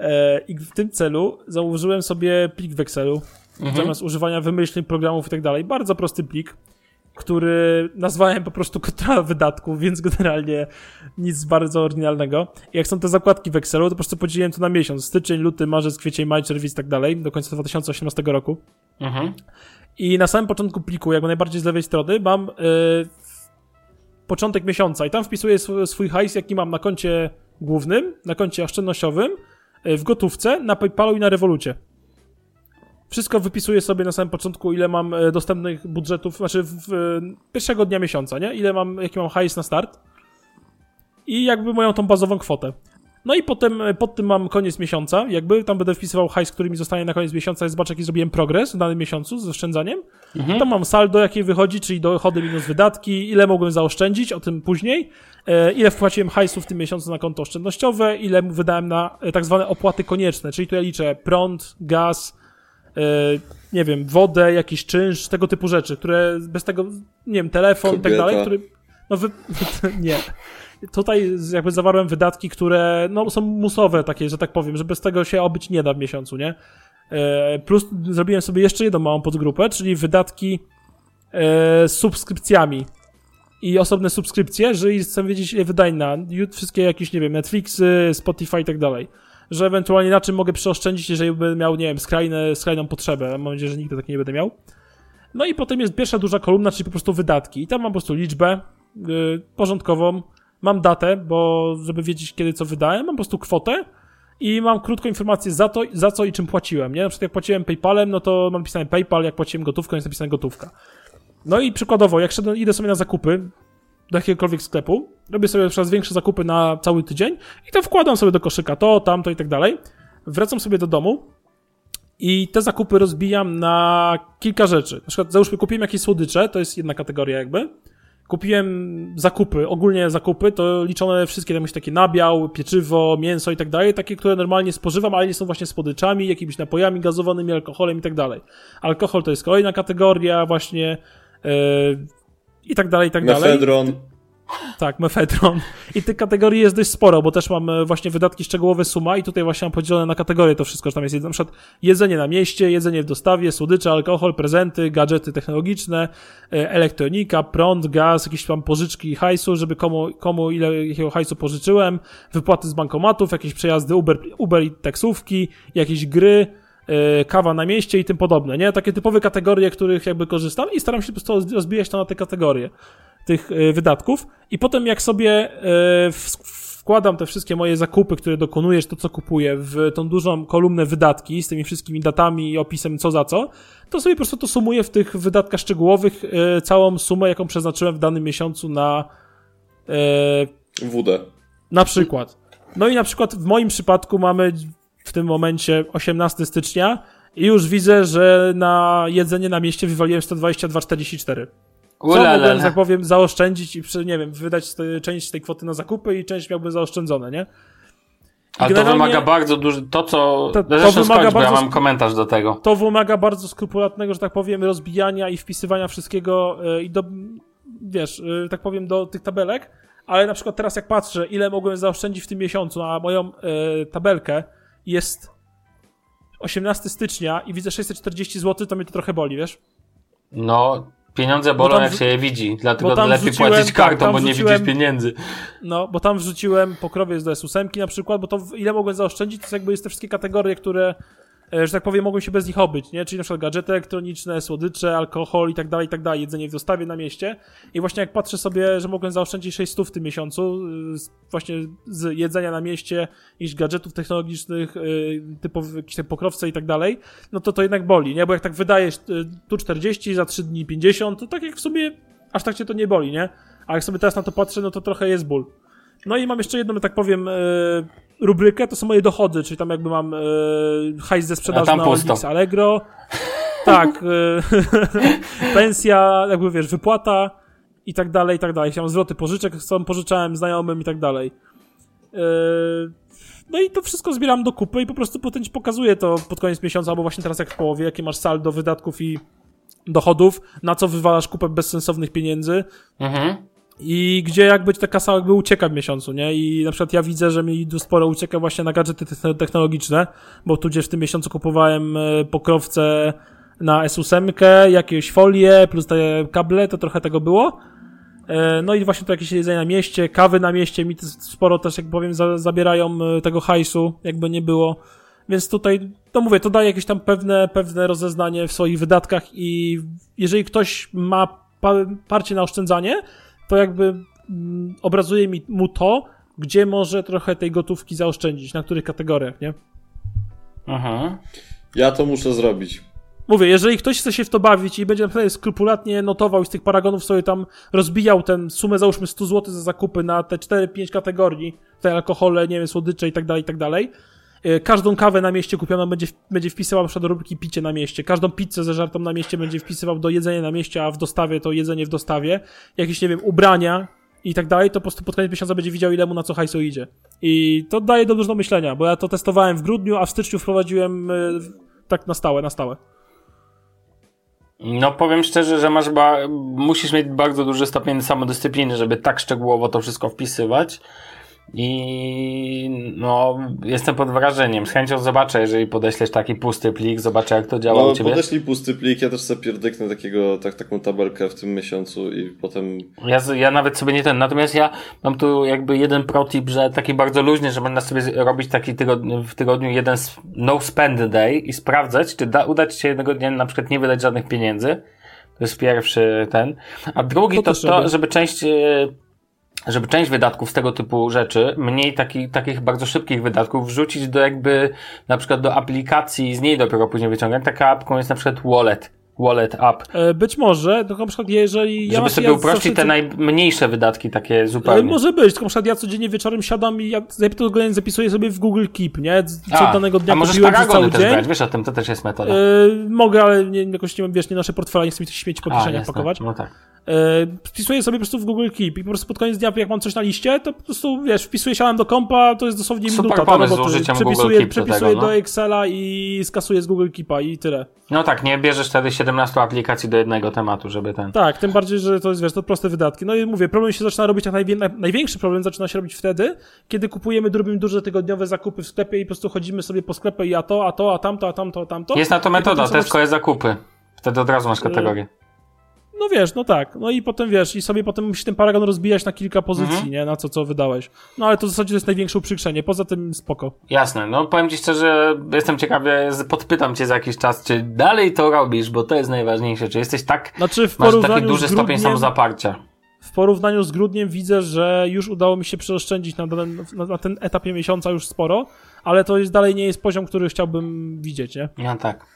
E, I w tym celu założyłem sobie plik w Excelu, Mhm. zamiast używania wymyślnych programów i tak dalej. Bardzo prosty plik, który nazwałem po prostu kontrola wydatków, więc generalnie nic bardzo oryginalnego. I jak są te zakładki w Excelu, to po prostu podzieliłem to na miesiąc. Styczeń, luty, marzec, kwiecień, maj, czerwiec i tak dalej, do końca 2018 roku. Mhm. I na samym początku pliku, jakby najbardziej z lewej strony, mam y, początek miesiąca i tam wpisuję sw- swój hajs, jaki mam na koncie głównym, na koncie oszczędnościowym, y, w gotówce, na PayPalu i na Revolucie. Wszystko wypisuję sobie na samym początku, ile mam y, dostępnych budżetów, znaczy w, pierwszego dnia miesiąca, nie? Ile mam, jaki mam hajs na start. I jakby moją tą bazową kwotę. No i potem e, pod tym mam koniec miesiąca, jakby tam będę wpisywał hajs, który mi zostanie na koniec miesiąca i zobaczę, jaki zrobiłem progres w danym miesiącu z oszczędzaniem. Tam mam saldo, jakie wychodzi, czyli dochody minus wydatki, ile mogłem zaoszczędzić, o tym później, e, ile wpłaciłem hajsu w tym miesiącu na konto oszczędnościowe, ile wydałem na e, tak zwane opłaty konieczne, czyli tu ja liczę prąd, gaz, nie wiem, wodę, jakiś czynsz, tego typu rzeczy, które bez tego, nie wiem, telefon i tak dalej, który, no wy... nie. Tutaj jakby zawarłem wydatki, które no, są musowe takie, że tak powiem, że bez tego się obyć nie da w miesiącu, nie? E, Plus zrobiłem sobie jeszcze jedną małą podgrupę, czyli wydatki e, z subskrypcjami i osobne subskrypcje, jeżeli chcę wiedzieć, ile wydań na wszystkie jakieś, nie wiem, Netflixy, Spotify i tak dalej. Że ewentualnie na czym mogę przeoszczędzić, jeżeli bym miał, nie wiem, skrajne, skrajną potrzebę. Mam nadzieję, że nigdy tak nie będę miał. No i potem jest pierwsza duża kolumna, czyli po prostu wydatki. I tam mam po prostu liczbę porządkową, mam datę, bo żeby wiedzieć, kiedy co wydałem, mam po prostu kwotę i mam krótką informację za to, za co i czym płaciłem, nie? Na przykład jak płaciłem PayPalem, no to mam napisane PayPal, jak płaciłem gotówką, jest napisane gotówka. No i przykładowo, jak szedłem, idę sobie na zakupy do jakiegokolwiek sklepu, robię sobie coraz większe zakupy na cały tydzień i to wkładam sobie do koszyka to, tamto i tak dalej. Wracam sobie do domu i te zakupy rozbijam na kilka rzeczy. Na przykład załóżmy kupiłem jakieś słodycze, to jest jedna kategoria jakby. Kupiłem zakupy, ogólnie zakupy, to liczone wszystkie tam takie nabiał, pieczywo, mięso i tak dalej, takie, które normalnie spożywam, ale nie są właśnie słodyczami, jakimiś napojami gazowanymi, alkoholem i tak dalej. Alkohol to jest kolejna kategoria właśnie yy, i tak dalej, i tak dalej. Mefedron. Tak, mefedron. I tych kategorii jest dość sporo, bo też mam e, właśnie wydatki szczegółowe suma i tutaj właśnie mam podzielone na kategorie to wszystko, że tam jest na przykład jedzenie na mieście, jedzenie w dostawie, słodycze, alkohol, prezenty, gadżety technologiczne, e, elektronika, prąd, gaz, jakieś tam pożyczki hajsu, żeby komu, komu ile jakiego hajsu pożyczyłem, wypłaty z bankomatów, jakieś przejazdy Uber, Uber i taksówki, jakieś gry, e, kawa na mieście i tym podobne, nie? Takie typowe kategorie, których jakby korzystam i staram się po prostu rozbijać to na te kategorie tych e, wydatków i potem jak sobie e, wkładam te wszystkie moje zakupy, które dokonujesz, to co kupuję, w tą dużą kolumnę wydatki z tymi wszystkimi datami i opisem co za co, to sobie po prostu to sumuję w tych wydatkach szczegółowych e, całą sumę, jaką przeznaczyłem w danym miesiącu na WD. na przykład. No i na przykład w moim przypadku mamy w tym momencie 18 stycznia i już widzę, że na jedzenie na mieście wywaliłem 122,44. Co Ulala. mogłem, że tak powiem, zaoszczędzić i, nie wiem, wydać te, część tej kwoty na zakupy i część miałbym zaoszczędzone, nie? Ale to wymaga bardzo dużo. To, co. To- to wymaga skończ, bo ja bardzo mam komentarz do tego. To wymaga bardzo skrupulatnego, że tak powiem, rozbijania i wpisywania wszystkiego e, i do, wiesz, e, tak powiem, do tych tabelek, ale na przykład teraz jak patrzę, ile mogłem zaoszczędzić w tym miesiącu na moją e, tabelkę, jest 18 stycznia i widzę 640 zł, to mnie to trochę boli, wiesz? No, pieniądze Bo bolą, tam jak się je widzi. Dlatego bo lepiej wrzuciłem- płacić kartą, bo nie widzisz pieniędzy. No, bo tam wrzuciłem pokrowiec do S8 na przykład, bo to ile mogłem zaoszczędzić, to jest jakby jest te wszystkie kategorie, które, że tak powiem, mogłem się bez nich obyć, nie? Czyli na przykład gadżety elektroniczne, słodycze, alkohol i tak dalej, i tak dalej, jedzenie w dostawie na mieście. I właśnie jak patrzę sobie, że mogłem zaoszczędzić 600 w tym miesiącu, y, właśnie z jedzenia na mieście, iść gadżetów technologicznych, y, typowych jakieś te pokrowce i tak dalej, no to to jednak boli, nie? Bo jak tak wydajesz y, tu 40, za 3 dni 50, to tak jak w sumie aż tak cię to nie boli, nie? A jak sobie teraz na to patrzę, no to trochę jest ból. No i mam jeszcze jedną, że tak powiem, e, rubrykę, to są moje dochody, czyli tam jakby mam e, hajs ze sprzedaży na. OLX Allegro. Tak, e, pensja, jakby wiesz, wypłata i tak dalej, i tak dalej. Mam zwroty pożyczek, są pożyczałem znajomym i tak dalej. E, no i to wszystko zbieram do kupy i po prostu potem ci pokazuję to pod koniec miesiąca, albo właśnie teraz jak w połowie, jakie masz saldo wydatków i dochodów, na co wywalasz kupę bezsensownych pieniędzy, Mhm. I gdzie jakby ta kasa jakby ucieka w miesiącu, nie? I na przykład ja widzę, że mi sporo ucieka właśnie na gadżety techno- technologiczne, bo tu gdzieś w tym miesiącu kupowałem e, pokrowce na S8, jakieś folie, plus te kable, to trochę tego było. E, No i właśnie to jakieś jedzenie na mieście, kawy na mieście mi sporo też, jak powiem, za, zabierają e, tego hajsu, jakby nie było. Więc tutaj, to mówię, to daje jakieś tam pewne, pewne rozeznanie w swoich wydatkach i jeżeli ktoś ma pa, parcie na oszczędzanie, to jakby mm, obrazuje mi mu to, gdzie może trochę tej gotówki zaoszczędzić, na których kategoriach, nie? Mhm. Ja to muszę zrobić. Mówię, jeżeli ktoś chce się w to bawić i będzie naprawdę skrupulatnie notował i z tych paragonów sobie tam rozbijał tę sumę, załóżmy 100 zł za zakupy na te 4-5 kategorii, te alkohole, nie wiem, słodycze i tak dalej, i tak dalej. Yy, Każdą kawę na mieście kupioną będzie, będzie wpisywał do rubryki picie na mieście. Każdą pizzę ze żartą na mieście będzie wpisywał do jedzenia na mieście, a w dostawie to jedzenie w dostawie. Jakieś, nie wiem, ubrania i tak dalej, to po prostu pod koniec miesiąca będzie widział, ile mu na co hajsu idzie. I to daje do dużo myślenia, bo ja to testowałem w grudniu, a w styczniu wprowadziłem yy, tak na stałe, na stałe. No powiem szczerze, że masz ba- musisz mieć bardzo duży stopień samodyscypliny, żeby tak szczegółowo to wszystko wpisywać. I no, jestem pod wrażeniem. Z chęcią zobaczę, jeżeli podeślesz taki pusty plik, zobaczę jak to działa No, u ciebie. podeślij pusty plik, ja też sobie pierdyknę takiego, tak, taką tabelkę w tym miesiącu i potem... Ja, ja nawet sobie nie ten, natomiast ja mam tu jakby jeden protip, że taki bardzo luźny, że można sobie robić taki tygodniu, w tygodniu jeden no spend day i sprawdzać, czy da, uda ci się jednego dnia na przykład nie wydać żadnych pieniędzy. To jest pierwszy ten. A drugi To to, to, żeby część, e, żeby część wydatków z tego typu rzeczy, mniej taki, takich bardzo szybkich wydatków, wrzucić do jakby, na przykład do aplikacji, z niej dopiero później wyciągać. Taka apką jest na przykład Wallet. Wallet app. E, Być może, tylko na przykład jeżeli... Ja Żeby sobie ja uprościć te najmniejsze wydatki takie zupełnie. Może być, tylko na przykład ja codziennie wieczorem siadam i ja zapisuję sobie w Google Keep, nie? Co A, danego dnia a możesz kupiłem przez cały też dzień. brać, wiesz o tym, to też jest metoda. E, mogę, ale nie, jakoś nie mam, wiesz, nie noszę portfela, nie chcę mi tych śmieci po kieszeniach pakować. No tak. Wpisuję sobie po prostu w Google Keep i po prostu pod koniec dnia, jak mam coś na liście, to po prostu, wiesz, wpisuję siadam do kompa, to jest dosłownie Super minuta. pomysł do z użyciem Google przepisuję, Keep do przepisuję tego, no. do Excela i skasuję z Google Keepa i tyle. No tak, nie bierzesz wtedy 17 aplikacji do jednego tematu, żeby ten... Tak, tym bardziej, że to jest, wiesz, to proste wydatki. No i mówię, problem się zaczyna robić, jak najwię... największy problem zaczyna się robić wtedy, kiedy kupujemy, robimy duże tygodniowe zakupy w sklepie i po prostu chodzimy sobie po sklepie i a to, a to, a tamto, a tamto, a tamto. Jest na to metoda, to jest zakupy. Wtedy od razu masz kategorię. No wiesz, no tak. No i potem wiesz, i sobie potem musisz ten paragon rozbijać na kilka pozycji, Mhm. nie? Na co, co wydałeś. No ale to w zasadzie to jest największe uprzykrzenie. Poza tym spoko. Jasne, no powiem ci szczerze, jestem ciekawy, podpytam cię za jakiś czas, czy dalej to robisz, bo to jest najważniejsze, czy jesteś tak, Znaczy w masz taki duży z stopień grudniem, samozaparcia. w porównaniu z grudniem widzę, że już udało mi się przeoszczędzić na, na, na ten etapie miesiąca już sporo, ale to jest dalej nie jest poziom, który chciałbym widzieć, nie? Ja tak.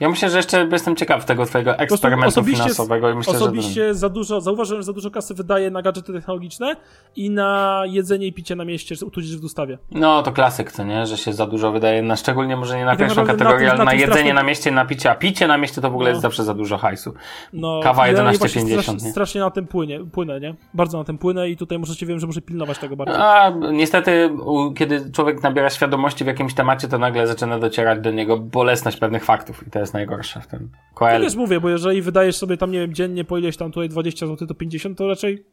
Ja myślę, że jeszcze jestem ciekaw tego twojego eksperymentu osobiście- finansowego i myślę, Osobiście za dużo, zauważyłem, że za dużo kasy wydaje na gadżety technologiczne i na jedzenie i picie na mieście, tudzież w dostawie. że... No to klasyk, co nie? Że się za dużo wydaje, na szczególnie może nie na I tak pierwszą kategorię, ale na na jedzenie strasznie- na mieście, na picie, a picie na mieście to w ogóle No. jest zawsze za dużo hajsu. No, Kawa ja 11,50, właśnie Strasznie, nie? strasznie na tym płynie, płynę, nie? Bardzo na tym płynę i tutaj muszę wiem, że muszę pilnować tego bardzo. A niestety, kiedy człowiek nabiera świadomości w jakimś temacie, to nagle zaczyna docierać do niego bolesność pewnych faktów i to jest najgorsze w tym. Ja Koel. też mówię, bo jeżeli wydajesz sobie tam, nie wiem, dziennie po ileś tam tutaj 20 zł, to 50, to raczej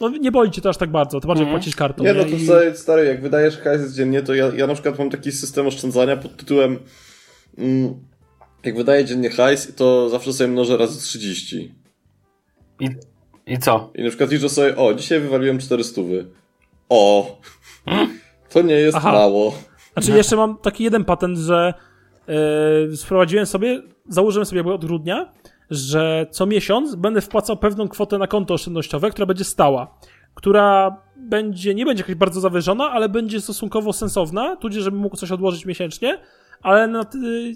no nie boli cię to aż tak bardzo, to bardziej Mhm. płacisz kartą. Nie, no to I- stary, stary, jak wydajesz hajs dziennie, to ja, ja na przykład mam taki system oszczędzania pod tytułem mm, jak wydaję dziennie hajs, to zawsze sobie mnożę razy 30. I, I co? I na przykład liczę sobie, o, dzisiaj wywaliłem 400. O! To nie jest Aha. mało. Znaczy jeszcze mam taki jeden patent, że yy, sprowadziłem sobie, założyłem sobie od grudnia, że co miesiąc będę wpłacał pewną kwotę na konto oszczędnościowe, która będzie stała, która będzie, nie będzie jakaś bardzo zawyżona, ale będzie stosunkowo sensowna, tudzież żebym mógł coś odłożyć miesięcznie, ale, na,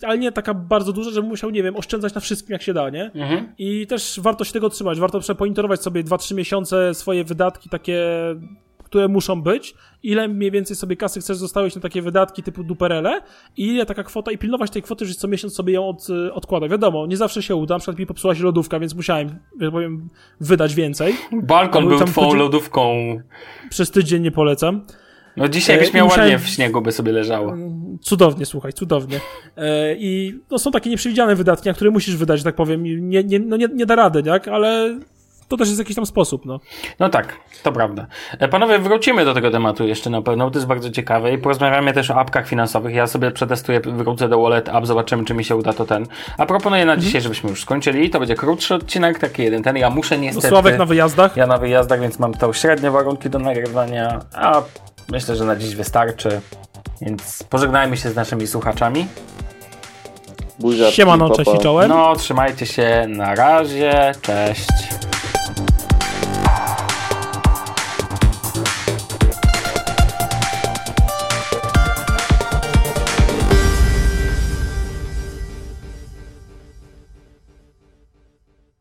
ale nie taka bardzo duża, żebym musiał, nie wiem, oszczędzać na wszystkim jak się da, nie? Mhm. I też warto się tego trzymać. Warto przeponitorować sobie 2-3 miesiące swoje wydatki takie, które muszą być. Ile mniej więcej sobie kasy chcesz zostawić na takie wydatki typu duperele i ile taka kwota i pilnować tej kwoty, że co miesiąc sobie ją od, odkłada. Wiadomo, nie zawsze się uda. Na przykład mi popsuła się lodówka, więc musiałem, że powiem, wydać więcej. Balkon był twoją chodzi- lodówką. Przez tydzień nie polecam. No dzisiaj E, byś miał musiałem- ładnie w śniegu, by sobie leżało. Cudownie, słuchaj, cudownie. E, I no, są takie nieprzewidziane wydatki, na które musisz wydać, tak powiem. Nie, nie, no nie, nie da rady, tak? Ale to też jest jakiś tam sposób, no. No tak, to prawda. E, Panowie, wrócimy do tego tematu jeszcze na pewno, bo to jest bardzo ciekawe i porozmawiamy też o apkach finansowych. Ja sobie przetestuję, wrócę do Wallet App, zobaczymy, czy mi się uda to ten. A proponuję na dzisiaj, żebyśmy już skończyli. To będzie krótszy odcinek, taki jeden ten. Ja muszę niestety... Sławek na wyjazdach. Ja na wyjazdach, więc mam to średnie warunki do nagrywania, a myślę, że na dziś wystarczy. Więc pożegnajmy się z naszymi słuchaczami. Buziaczki, Siemano, papa. cześć i czołem. No, trzymajcie się, na razie, cześć.